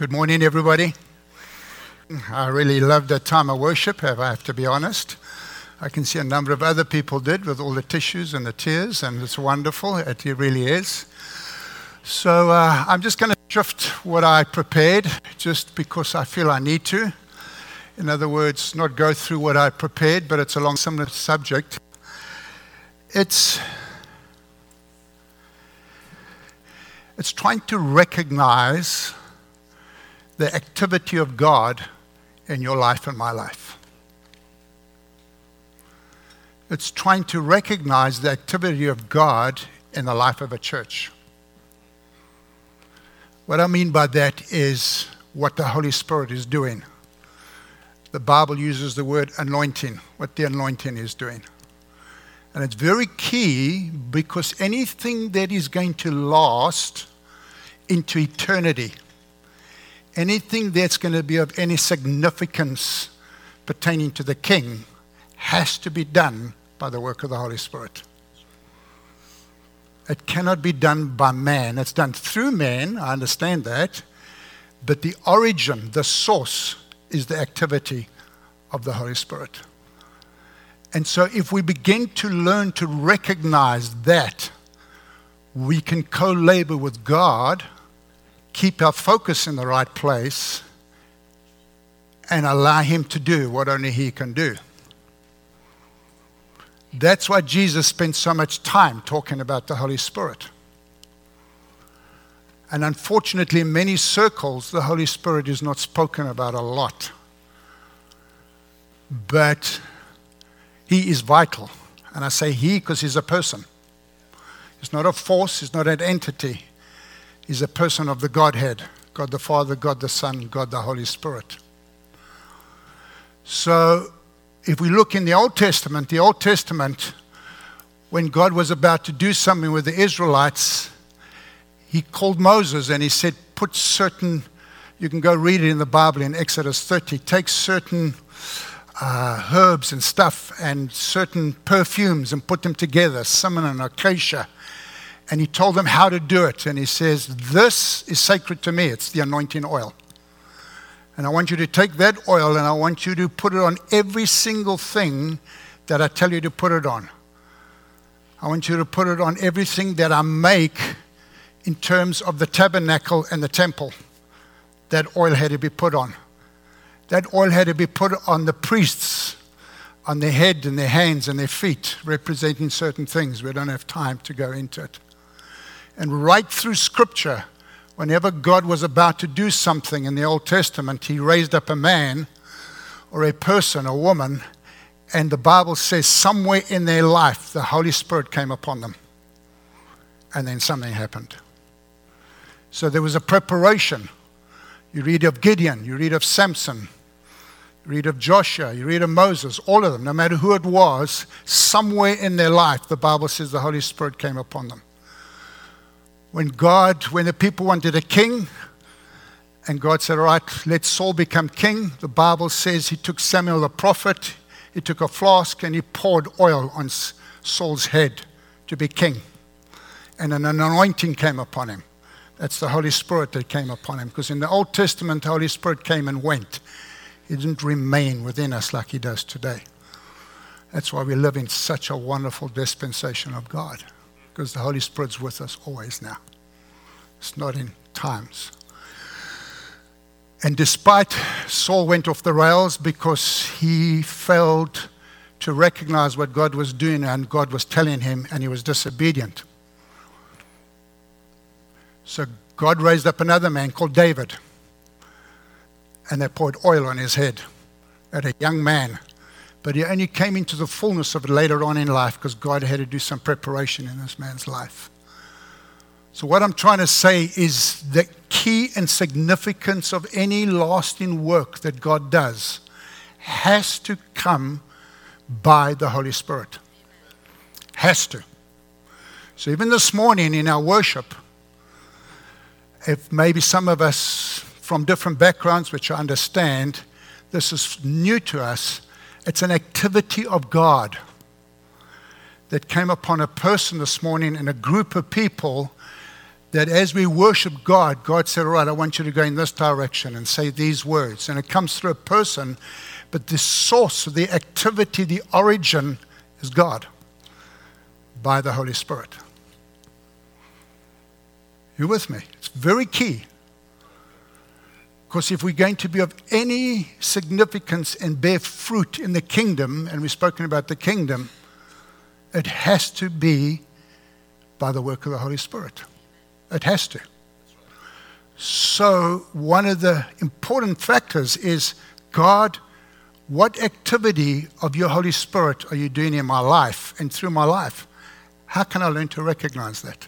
Good morning, everybody. I really loved that time of worship, I have to be honest. I can see a number of other people did with all the tissues and the tears, and it's wonderful. It really is. So uh, I'm just going to shift what I prepared just because I feel I need to. In other words, not go through what I prepared, but it's along similar subject. It's it's trying to recognize the activity of God in your life and my life. It's trying to recognize the activity of God in the life of a church. What I mean by that is what the Holy Spirit is doing. The Bible uses the word anointing, what the anointing is doing. And it's very key because anything that is going to last into eternity anything that's going to be of any significance pertaining to the king has to be done by the work of the Holy Spirit. It cannot be done by man. It's done through man, I understand that. But the origin, the source, is the activity of the Holy Spirit. And so, if we begin to learn to recognize that, we can co labor with God keep our focus in the right place and allow Him to do what only He can do. That's why Jesus spent so much time talking about the Holy Spirit. And unfortunately, in many circles, the Holy Spirit is not spoken about a lot. But He is vital. And I say He because He's a person. He's not a force, He's not an entity is a person of the Godhead God the Father, God the Son, God the Holy Spirit. So, if we look in the Old Testament, the Old Testament, when God was about to do something with the Israelites, he called Moses and he said, Put certain, you can go read it in the Bible in Exodus 30, take certain uh, herbs and stuff and certain perfumes and put them together, cinnamon and acacia and he told them how to do it. And he says, This is sacred to me. It's the anointing oil. And I want you to take that oil and I want you to put it on every single thing that I tell you to put it on. I want you to put it on everything that I make in terms of the tabernacle and the temple. That oil had to be put on. That oil had to be put on the priests on their head and their hands and their feet, representing certain things. We don't have time to go into it. And right through Scripture, whenever God was about to do something in the Old Testament, He raised up a man or a person, a woman, and the Bible says somewhere in their life the Holy Spirit came upon them. And then something happened. So there was a preparation. You read of Gideon, you read of Samson, you read of Joshua, you read of Moses, all of them, no matter who it was, somewhere in their life, the Bible says the Holy Spirit came upon them when God, when the people wanted a king, and God said, All right, let Saul become king, the Bible says he took Samuel the prophet, he took a flask, and he poured oil on Saul's head to be king. And an anointing came upon him. That's the Holy Spirit that came upon him. Because in the Old Testament, the Holy Spirit came and went. He didn't remain within us like he does today. That's why we live in such a wonderful dispensation of God because the Holy Spirit's with us always now. It's not in times. And despite Saul went off the rails because he failed to recognize what God was doing and God was telling him, and he was disobedient. So God raised up another man called David, and they poured oil on his head at a young man but he only came into the fullness of it later on in life because God had to do some preparation in this man's life. So, what I'm trying to say is the key and significance of any lasting work that God does has to come by the Holy Spirit. Has to. So, even this morning in our worship, if maybe some of us from different backgrounds, which I understand, this is new to us it's an activity of God that came upon a person this morning and a group of people that as we worship God, God said, All right, I want you to go in this direction and say these words. And it comes through a person, but the source the activity, the origin is God by the Holy Spirit. You with me? It's very key. Because if we're going to be of any significance and bear fruit in the kingdom, and we've spoken about the kingdom, it has to be by the work of the Holy Spirit. It has to. So, one of the important factors is God, what activity of your Holy Spirit are you doing in my life and through my life? How can I learn to recognize that?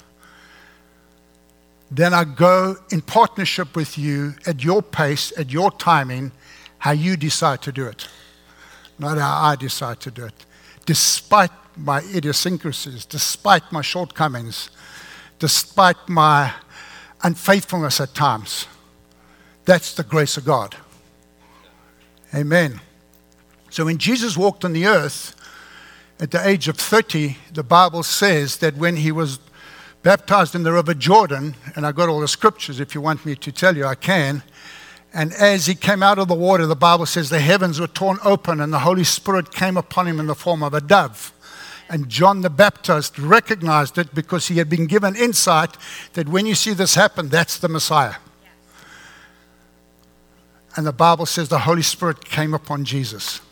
Then I go in partnership with you at your pace, at your timing, how you decide to do it, not how I decide to do it. Despite my idiosyncrasies, despite my shortcomings, despite my unfaithfulness at times. That's the grace of God. Amen. So when Jesus walked on the earth at the age of 30, the Bible says that when he was baptized in the river Jordan, and I got all the scriptures if you want me to tell you, I can. And as he came out of the water, the Bible says the heavens were torn open and the Holy Spirit came upon him in the form of a dove. And John the Baptist recognized it because he had been given insight that when you see this happen, that's the Messiah. And the Bible says the Holy Spirit came upon Jesus.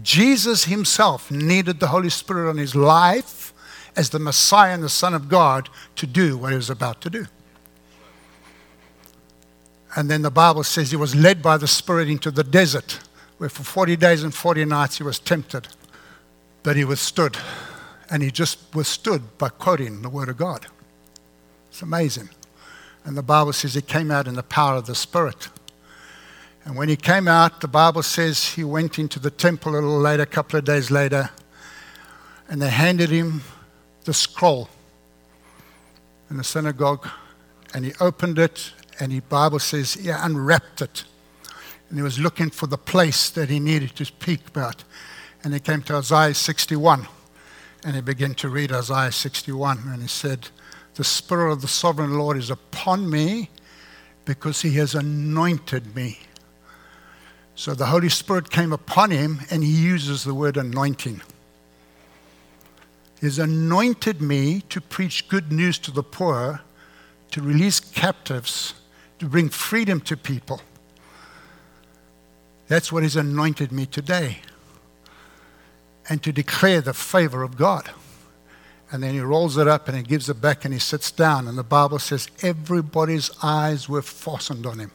Jesus himself needed the Holy Spirit on his life as the Messiah and the Son of God to do what he was about to do. And then the Bible says he was led by the Spirit into the desert, where for 40 days and 40 nights he was tempted. But he withstood and he just withstood by quoting the Word of God. It's amazing. And the Bible says he came out in the power of the Spirit. And when he came out, the Bible says he went into the temple a little later, a couple of days later, and they handed him the scroll in the synagogue, and he opened it, and the Bible says he unwrapped it. And he was looking for the place that he needed to speak about. And he came to Isaiah 61. And he began to read Isaiah 61, and he said, The Spirit of the Sovereign Lord is upon me because he has anointed me. So the Holy Spirit came upon him, and he uses the word anointing. Has anointed me to preach good news to the poor, to release captives, to bring freedom to people. That's what He's anointed me today and to declare the favor of God. And then he rolls it up and he gives it back and he sits down. And the Bible says everybody's eyes were fastened on him.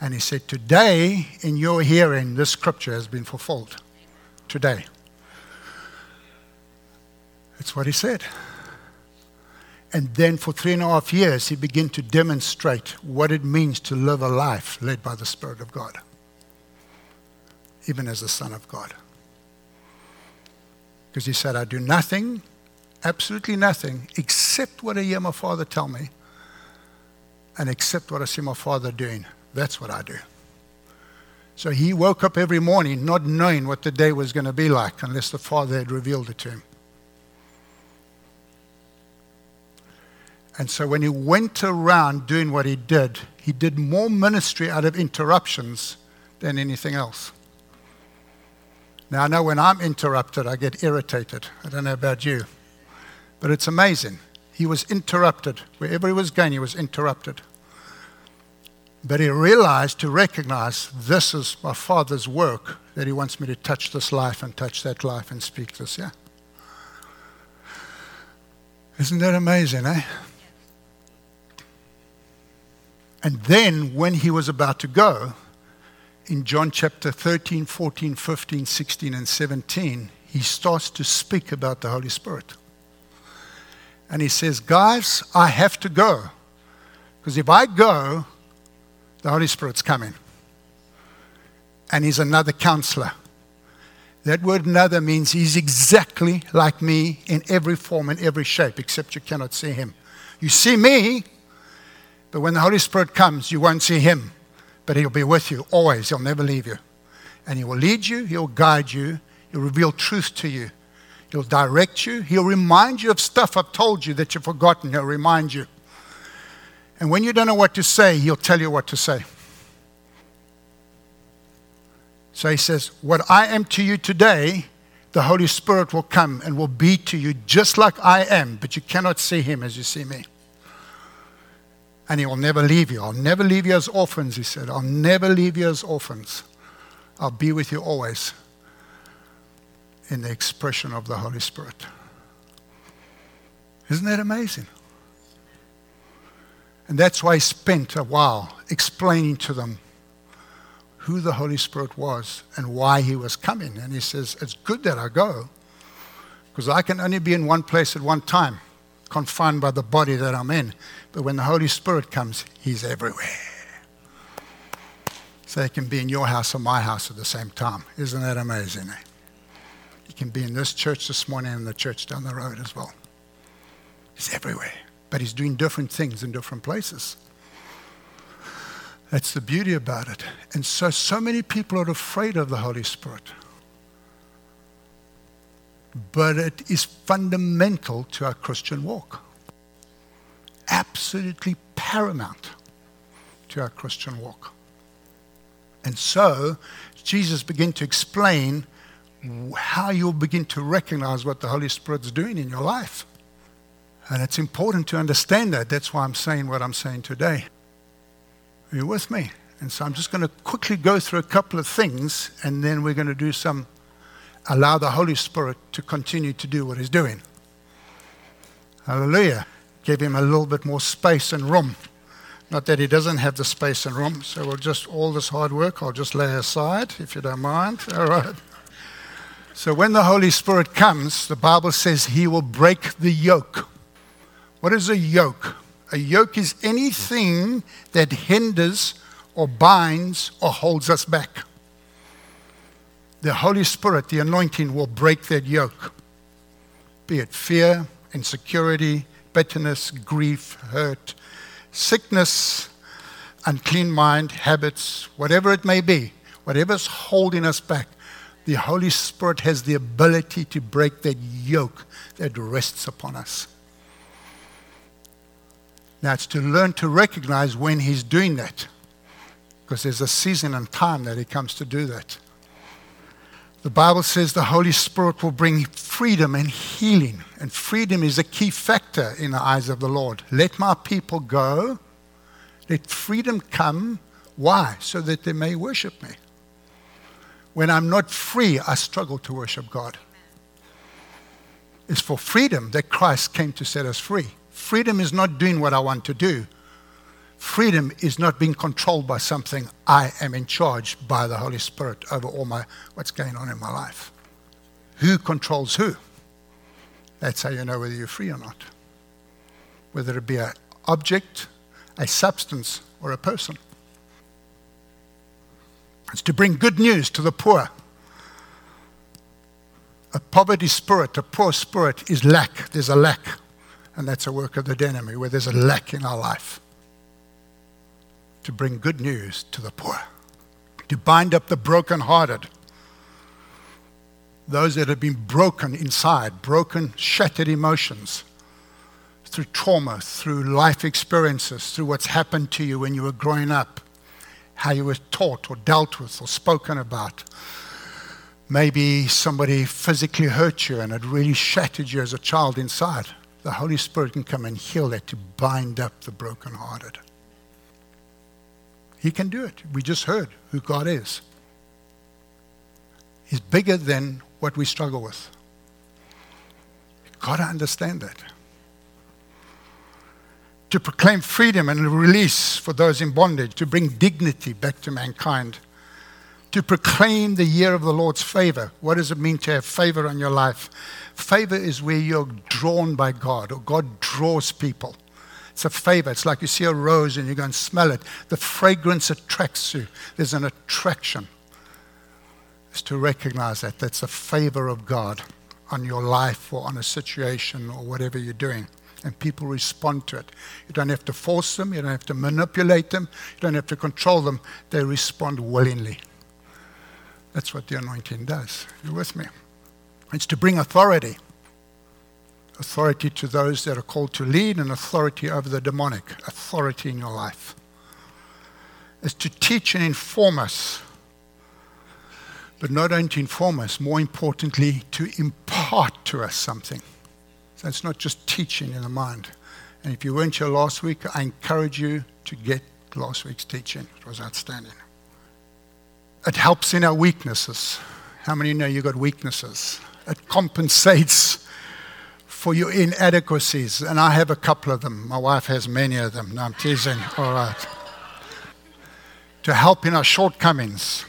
And he said, Today, in your hearing, this scripture has been fulfilled. Today. That's what he said. And then for three and a half years, he began to demonstrate what it means to live a life led by the Spirit of God, even as a Son of God. Because he said, I do nothing, absolutely nothing, except what I hear my father tell me and except what I see my father doing. That's what I do. So he woke up every morning not knowing what the day was going to be like unless the father had revealed it to him. And so when he went around doing what he did, he did more ministry out of interruptions than anything else. Now, I know when I'm interrupted, I get irritated. I don't know about you. But it's amazing. He was interrupted. Wherever he was going, he was interrupted. But he realized to recognize this is my Father's work, that he wants me to touch this life and touch that life and speak this, yeah? Isn't that amazing, eh? And then when he was about to go, in John chapter 13, 14, 15, 16, and 17, he starts to speak about the Holy Spirit. And he says, Guys, I have to go. Because if I go, the Holy Spirit's coming. And he's another counselor. That word another means he's exactly like me in every form and every shape, except you cannot see him. You see me, but when the Holy Spirit comes, you won't see him but He'll be with you always. He'll never leave you. And He will lead you, He'll guide you, He'll reveal truth to you. He'll direct you. He'll remind you of stuff I've told you that you've forgotten. He'll remind you. And when you don't know what to say, He'll tell you what to say. So He says, What I am to you today, the Holy Spirit will come and will be to you just like I am, but you cannot see Him as you see me. And He will never leave you. I'll never leave you as orphans, He said. I'll never leave you as orphans. I'll be with you always in the expression of the Holy Spirit. Isn't that amazing? And that's why I spent a while explaining to them who the Holy Spirit was and why he was coming. And he says, It's good that I go because I can only be in one place at one time, confined by the body that I'm in. But when the Holy Spirit comes, he's everywhere. So he can be in your house or my house at the same time. Isn't that amazing? Eh? He can be in this church this morning and the church down the road as well. He's everywhere, but he's doing different things in different places. That's the beauty about it. And so, so many people are afraid of the Holy Spirit. But it is fundamental to our Christian walk. Absolutely paramount to our Christian walk. And so, Jesus began to explain how you'll begin to recognize what the Holy Spirit's doing in your life. And it's important to understand that. That's why I'm saying what I'm saying today. Are you with me? And so I'm just going to quickly go through a couple of things and then we're going to do some, allow the Holy Spirit to continue to do what He's doing. Hallelujah. Give Him a little bit more space and room. Not that He doesn't have the space and room, so we'll just, all this hard work, I'll just lay aside if you don't mind. All right. So when the Holy Spirit comes, the Bible says he will break the yoke. What is a yoke? A yoke is anything that hinders or binds or holds us back. The Holy Spirit, the anointing, will break that yoke. Be it fear, insecurity, bitterness, grief, hurt, sickness, unclean mind, habits, whatever it may be, whatever's holding us back the Holy Spirit has the ability to break that yoke that rests upon us. Now, it's to learn to recognize when He's doing that, because there's a season and time that He comes to do that. The Bible says the Holy Spirit will bring freedom and healing, and freedom is a key factor in the eyes of the Lord. Let my people go, let freedom come. Why? So that they may worship me. When I'm not free, I struggle to worship God. It's for freedom that Christ came to set us free. Freedom is not doing what I want to do. Freedom is not being controlled by something. I am in charge by the Holy Spirit over all my what's going on in my life. Who controls who? That's how you know whether you're free or not. Whether it be an object, a substance, or a person. It's to bring good news to the poor. A poverty spirit, a poor spirit is lack. There's a lack. And that's a work of the enemy where there's a lack in our life. To bring good news to the poor. To bind up the brokenhearted. Those that have been broken inside, broken, shattered emotions through trauma, through life experiences, through what's happened to you when you were growing up how you were taught or dealt with or spoken about. Maybe somebody physically hurt you and it really shattered you as a child inside. The Holy Spirit can come and heal that to bind up the brokenhearted. He can do it. We just heard who God is. He's bigger than what we struggle with. You've got to understand that to proclaim freedom and release for those in bondage, to bring dignity back to mankind, to proclaim the year of the Lord's favor. What does it mean to have favor on your life? Favor is where you're drawn by God, or God draws people. It's a favor. It's like you see a rose and you go and smell it. The fragrance attracts you. There's an attraction. It's to recognize that. That's a favor of God on your life or on a situation or whatever you're doing and people respond to it. You don't have to force them, you don't have to manipulate them, you don't have to control them. They respond willingly. That's what the anointing does. You with me? It's to bring authority. Authority to those that are called to lead and authority over the demonic. Authority in your life. It's to teach and inform us. But not only to inform us, more importantly, to impart to us something. So it's not just teaching in the mind. And if you weren't here last week, I encourage you to get last week's teaching. It was outstanding. It helps in our weaknesses. How many know you've got weaknesses? It compensates for your inadequacies. And I have a couple of them. My wife has many of them. No, I'm teasing. All right. To help in our shortcomings,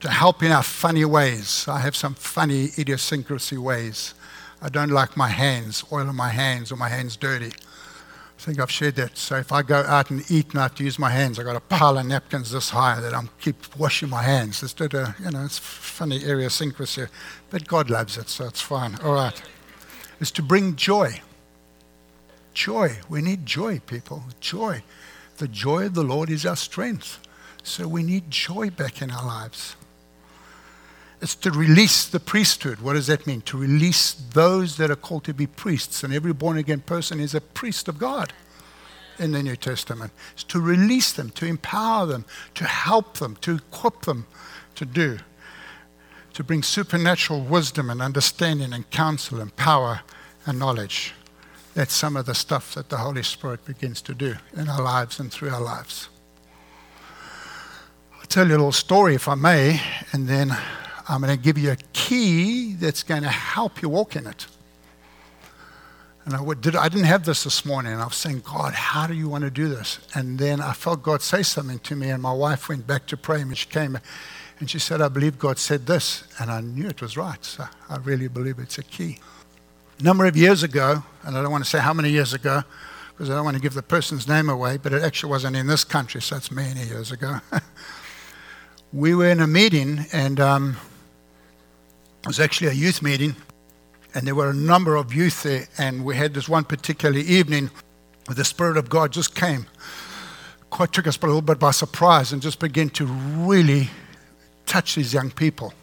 to help in our funny ways. I have some funny idiosyncrasy ways. I don't like my hands, oil on my hands, or my hands dirty. I think I've shared that. So if I go out and eat and I have to use my hands, I've got a pile of napkins this high that I'm keep washing my hands. It's, a, you know, it's funny idiosyncrasy, but God loves it, so it's fine. All right. It's to bring joy. Joy. We need joy, people. Joy. The joy of the Lord is our strength. So we need joy back in our lives. It's to release the priesthood. What does that mean? To release those that are called to be priests. And every born again person is a priest of God in the New Testament. It's to release them, to empower them, to help them, to equip them to do, to bring supernatural wisdom and understanding and counsel and power and knowledge. That's some of the stuff that the Holy Spirit begins to do in our lives and through our lives. I'll tell you a little story, if I may, and then I'm going to give you a key that's going to help you walk in it. And I, did, I didn't have this this morning. I was saying, God, how do you want to do this? And then I felt God say something to me. And my wife went back to pray. And she came and she said, I believe God said this. And I knew it was right. So I really believe it's a key. A number of years ago, and I don't want to say how many years ago, because I don't want to give the person's name away, but it actually wasn't in this country, so it's many years ago. we were in a meeting, and um, it was actually a youth meeting, and there were a number of youth there. And we had this one particular evening where the Spirit of God just came, quite took us a little bit by surprise, and just began to really touch these young people.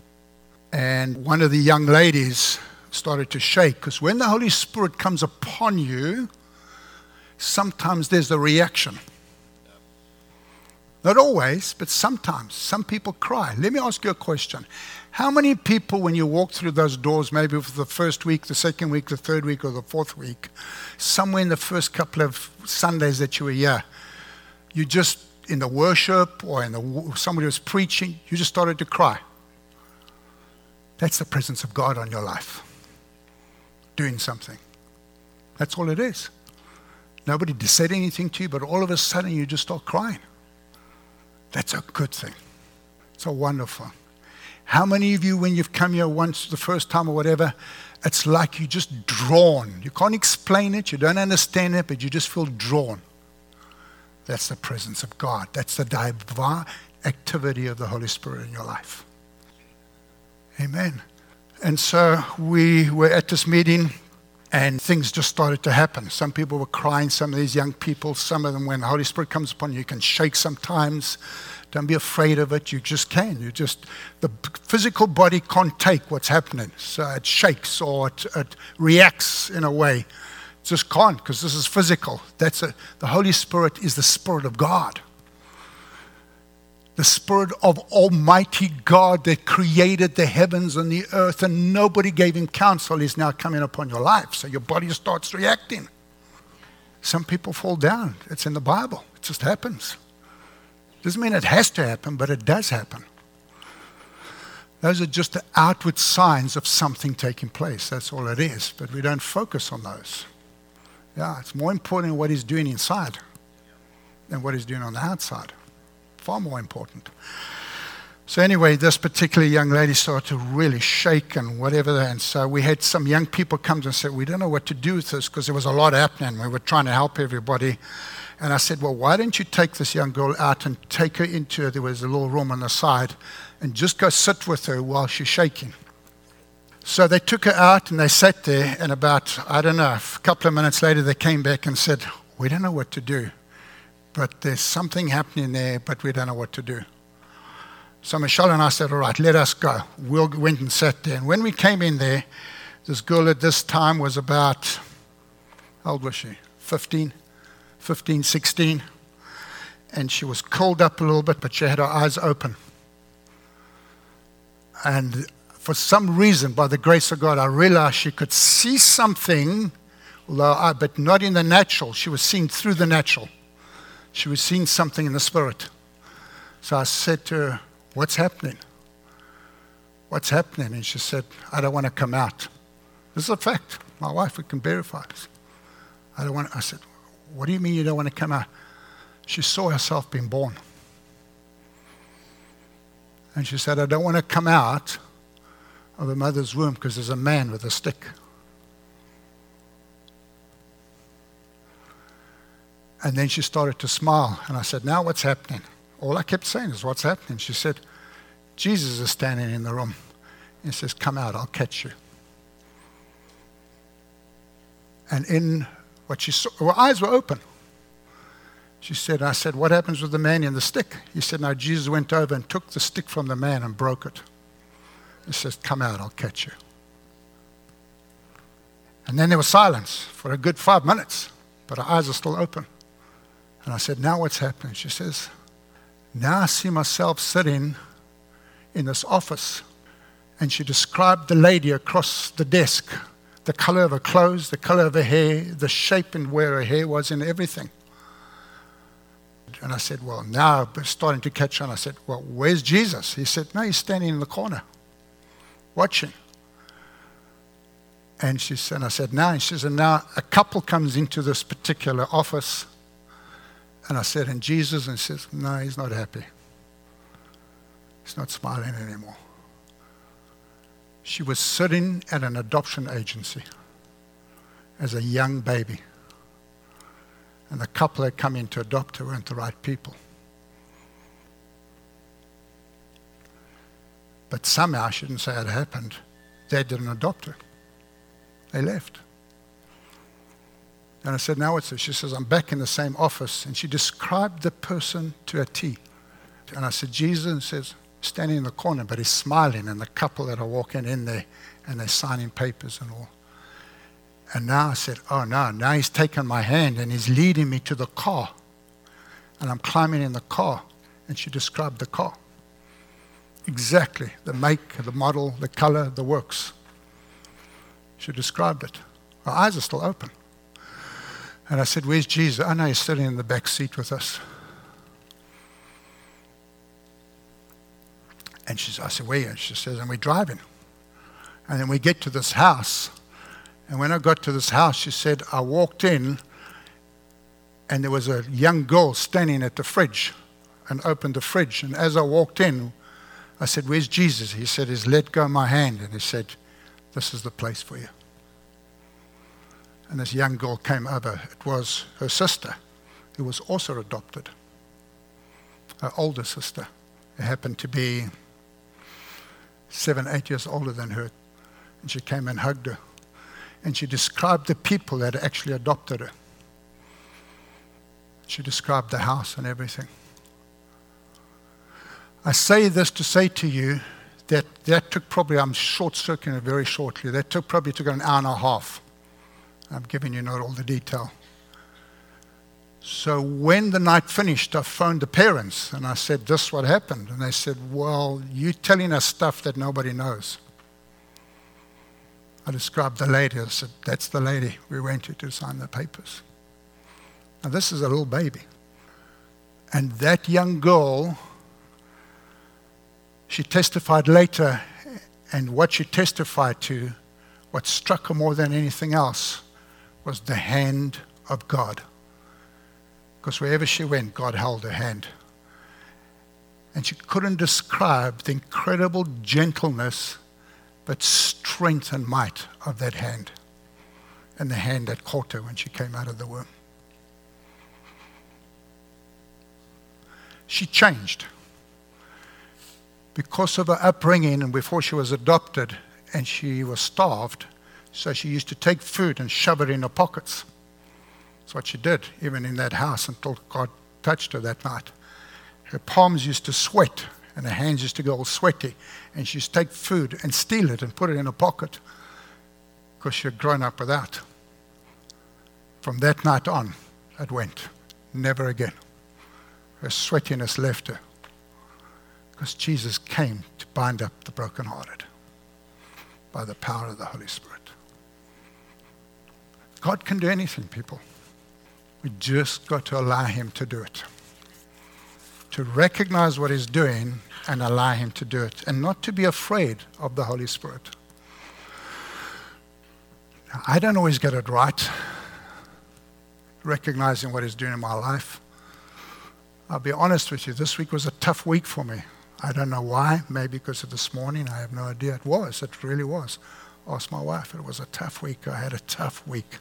And one of the young ladies started to shake because when the Holy Spirit comes upon you, sometimes there's a reaction. Not always, but sometimes. Some people cry. Let me ask you a question. How many people, when you walk through those doors, maybe for the first week, the second week, the third week, or the fourth week, somewhere in the first couple of Sundays that you were here, you just, in the worship or in the, somebody was preaching, you just started to cry? That's the presence of God on your life, doing something. That's all it is. Nobody said anything to you, but all of a sudden you just start crying. That's a good thing. It's a wonderful. How many of you, when you've come here once, the first time or whatever, it's like you're just drawn. You can't explain it, you don't understand it, but you just feel drawn. That's the presence of God. That's the divine activity of the Holy Spirit in your life. Amen. And so we were at this meeting and things just started to happen. Some people were crying, some of these young people, some of them, when the Holy Spirit comes upon you, you can shake sometimes. Don't be afraid of it. You just can. You just, the physical body can't take what's happening. So it shakes or it, it reacts in a way. Just can't because this is physical. That's a, the Holy Spirit is the Spirit of God the Spirit of Almighty God that created the heavens and the earth, and nobody gave him counsel, is now coming upon your life. So your body starts reacting. Some people fall down. It's in the Bible, it just happens. Doesn't mean it has to happen, but it does happen. Those are just the outward signs of something taking place. That's all it is. But we don't focus on those. Yeah, it's more important what he's doing inside than what he's doing on the outside far more important. So anyway, this particular young lady started to really shake and whatever. And so we had some young people come and said, we don't know what to do with this because there was a lot happening. We were trying to help everybody. And I said, well, why don't you take this young girl out and take her into, there was a little room on the side, and just go sit with her while she's shaking. So they took her out and they sat there. And about, I don't know, a couple of minutes later, they came back and said, we don't know what to do but there's something happening there, but we don't know what to do. So Michelle and I said, All right, let us go. We went and sat there. And when we came in there, this girl at this time was about, how old was she? 15, 15, 16. And she was curled up a little bit, but she had her eyes open. And for some reason, by the grace of God, I realized she could see something, although I, but not in the natural. She was seeing through the natural. She was seeing something in the spirit. So I said to her, What's happening? What's happening? And she said, I don't want to come out. This is a fact. My wife can verify this. I don't want. I said, What do you mean you don't want to come out? She saw herself being born. And she said, I don't want to come out of a mother's womb because there's a man with a stick. And then she started to smile. And I said, Now what's happening? All I kept saying is, What's happening? She said, Jesus is standing in the room. He says, Come out, I'll catch you. And in what she saw, her eyes were open. She said, I said, What happens with the man in the stick? He said, Now Jesus went over and took the stick from the man and broke it. He says, Come out, I'll catch you. And then there was silence for a good five minutes, but her eyes are still open. And I said, Now what's happening? She says, Now I see myself sitting in this office. And she described the lady across the desk the color of her clothes, the color of her hair, the shape and where her hair was, and everything. And I said, Well, now I'm starting to catch on. I said, Well, where's Jesus? He said, No, he's standing in the corner watching. And she said, and I said, Now, and she said, Now a couple comes into this particular office. And I said, And Jesus? And says, No, he's not happy. He's not smiling anymore. She was sitting at an adoption agency as a young baby. And the couple that come in to adopt her weren't the right people. But somehow, I shouldn't say it happened, they didn't adopt her. They left. And I said, now what's this? She says, I'm back in the same office. And she described the person to a T. And I said, Jesus says, standing in the corner, but he's smiling. And the couple that are walking in there and they're signing papers and all. And now I said, oh no, now he's taken my hand and he's leading me to the car. And I'm climbing in the car. And she described the car. Exactly the make, the model, the color, the works. She described it. Her eyes are still open. And I said, Where's Jesus? Oh, I know he's sitting in the back seat with us. And she, I said, Where? She says, And we're driving. And then we get to this house. And when I got to this house, she said, I walked in and there was a young girl standing at the fridge and opened the fridge. And as I walked in, I said, Where's Jesus? He said, He's let go my hand. And he said, This is the place for you. And this young girl came over. It was her sister, who was also adopted, her older sister. It happened to be seven, eight years older than her. And she came and hugged her. And she described the people that actually adopted her. She described the house and everything. I say this to say to you that that took probably, I'm short circuiting it very shortly, that took probably took an hour and a half. I'm giving you not all the detail. So when the night finished, I phoned the parents and I said, This is what happened. And they said, Well, you're telling us stuff that nobody knows. I described the lady. I said, That's the lady we went to to sign the papers. Now, this is a little baby. And that young girl, she testified later, and what she testified to, what struck her more than anything else, was the hand of God. Because wherever she went, God held her hand. And she couldn't describe the incredible gentleness, but strength and might of that hand. And the hand that caught her when she came out of the womb. She changed. Because of her upbringing and before she was adopted and she was starved, so she used to take food and shove it in her pockets. That's what she did, even in that house, until God touched her that night. Her palms used to sweat, and her hands used to go all sweaty. And she used to take food and steal it and put it in her pocket because she had grown up without. From that night on, it went. Never again. Her sweatiness left her because Jesus came to bind up the brokenhearted by the power of the Holy Spirit. God can do anything, people. We just got to allow Him to do it. To recognize what He's doing and allow Him to do it, and not to be afraid of the Holy Spirit. Now, I don't always get it right, recognizing what He's doing in my life. I'll be honest with you, this week was a tough week for me. I don't know why. Maybe because of this morning. I have no idea. It was. It really was. Ask my wife. It was a tough week. I had a tough week.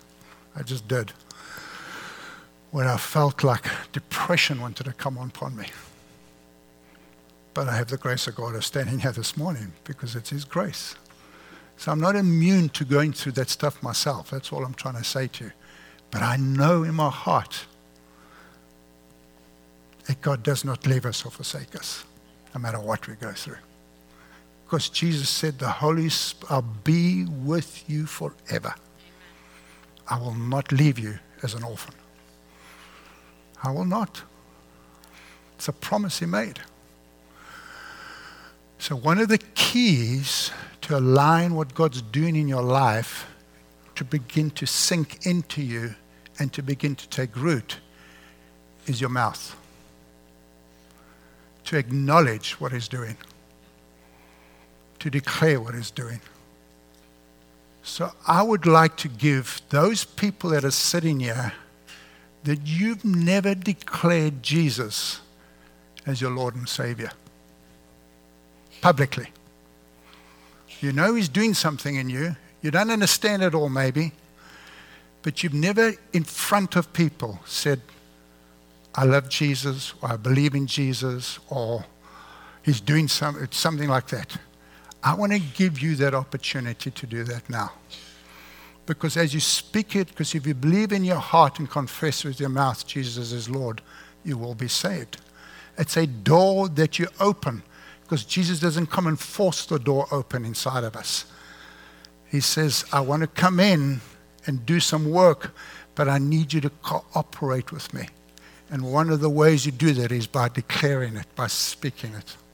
I just did. When I felt like depression wanted to come upon me. But I have the grace of God of standing here this morning because it's His grace. So I'm not immune to going through that stuff myself. That's all I'm trying to say to you. But I know in my heart that God does not leave us or forsake us no matter what we go through. Because Jesus said, The Holy Spirit, I'll be with you forever. I will not leave you as an orphan. I will not. It's a promise he made. So, one of the keys to align what God's doing in your life to begin to sink into you and to begin to take root is your mouth to acknowledge what He's doing, to declare what He's doing. So I would like to give those people that are sitting here that you've never declared Jesus as your Lord and Savior publicly. You know He's doing something in you. You don't understand it all, maybe, but you've never, in front of people, said, I love Jesus, or I believe in Jesus, or he's doing some, something like that. I want to give you that opportunity to do that now. Because as you speak it, because if you believe in your heart and confess with your mouth Jesus is Lord, you will be saved. It's a door that you open because Jesus doesn't come and force the door open inside of us. He says, I want to come in and do some work, but I need you to cooperate with me. And one of the ways you do that is by declaring it, by speaking it.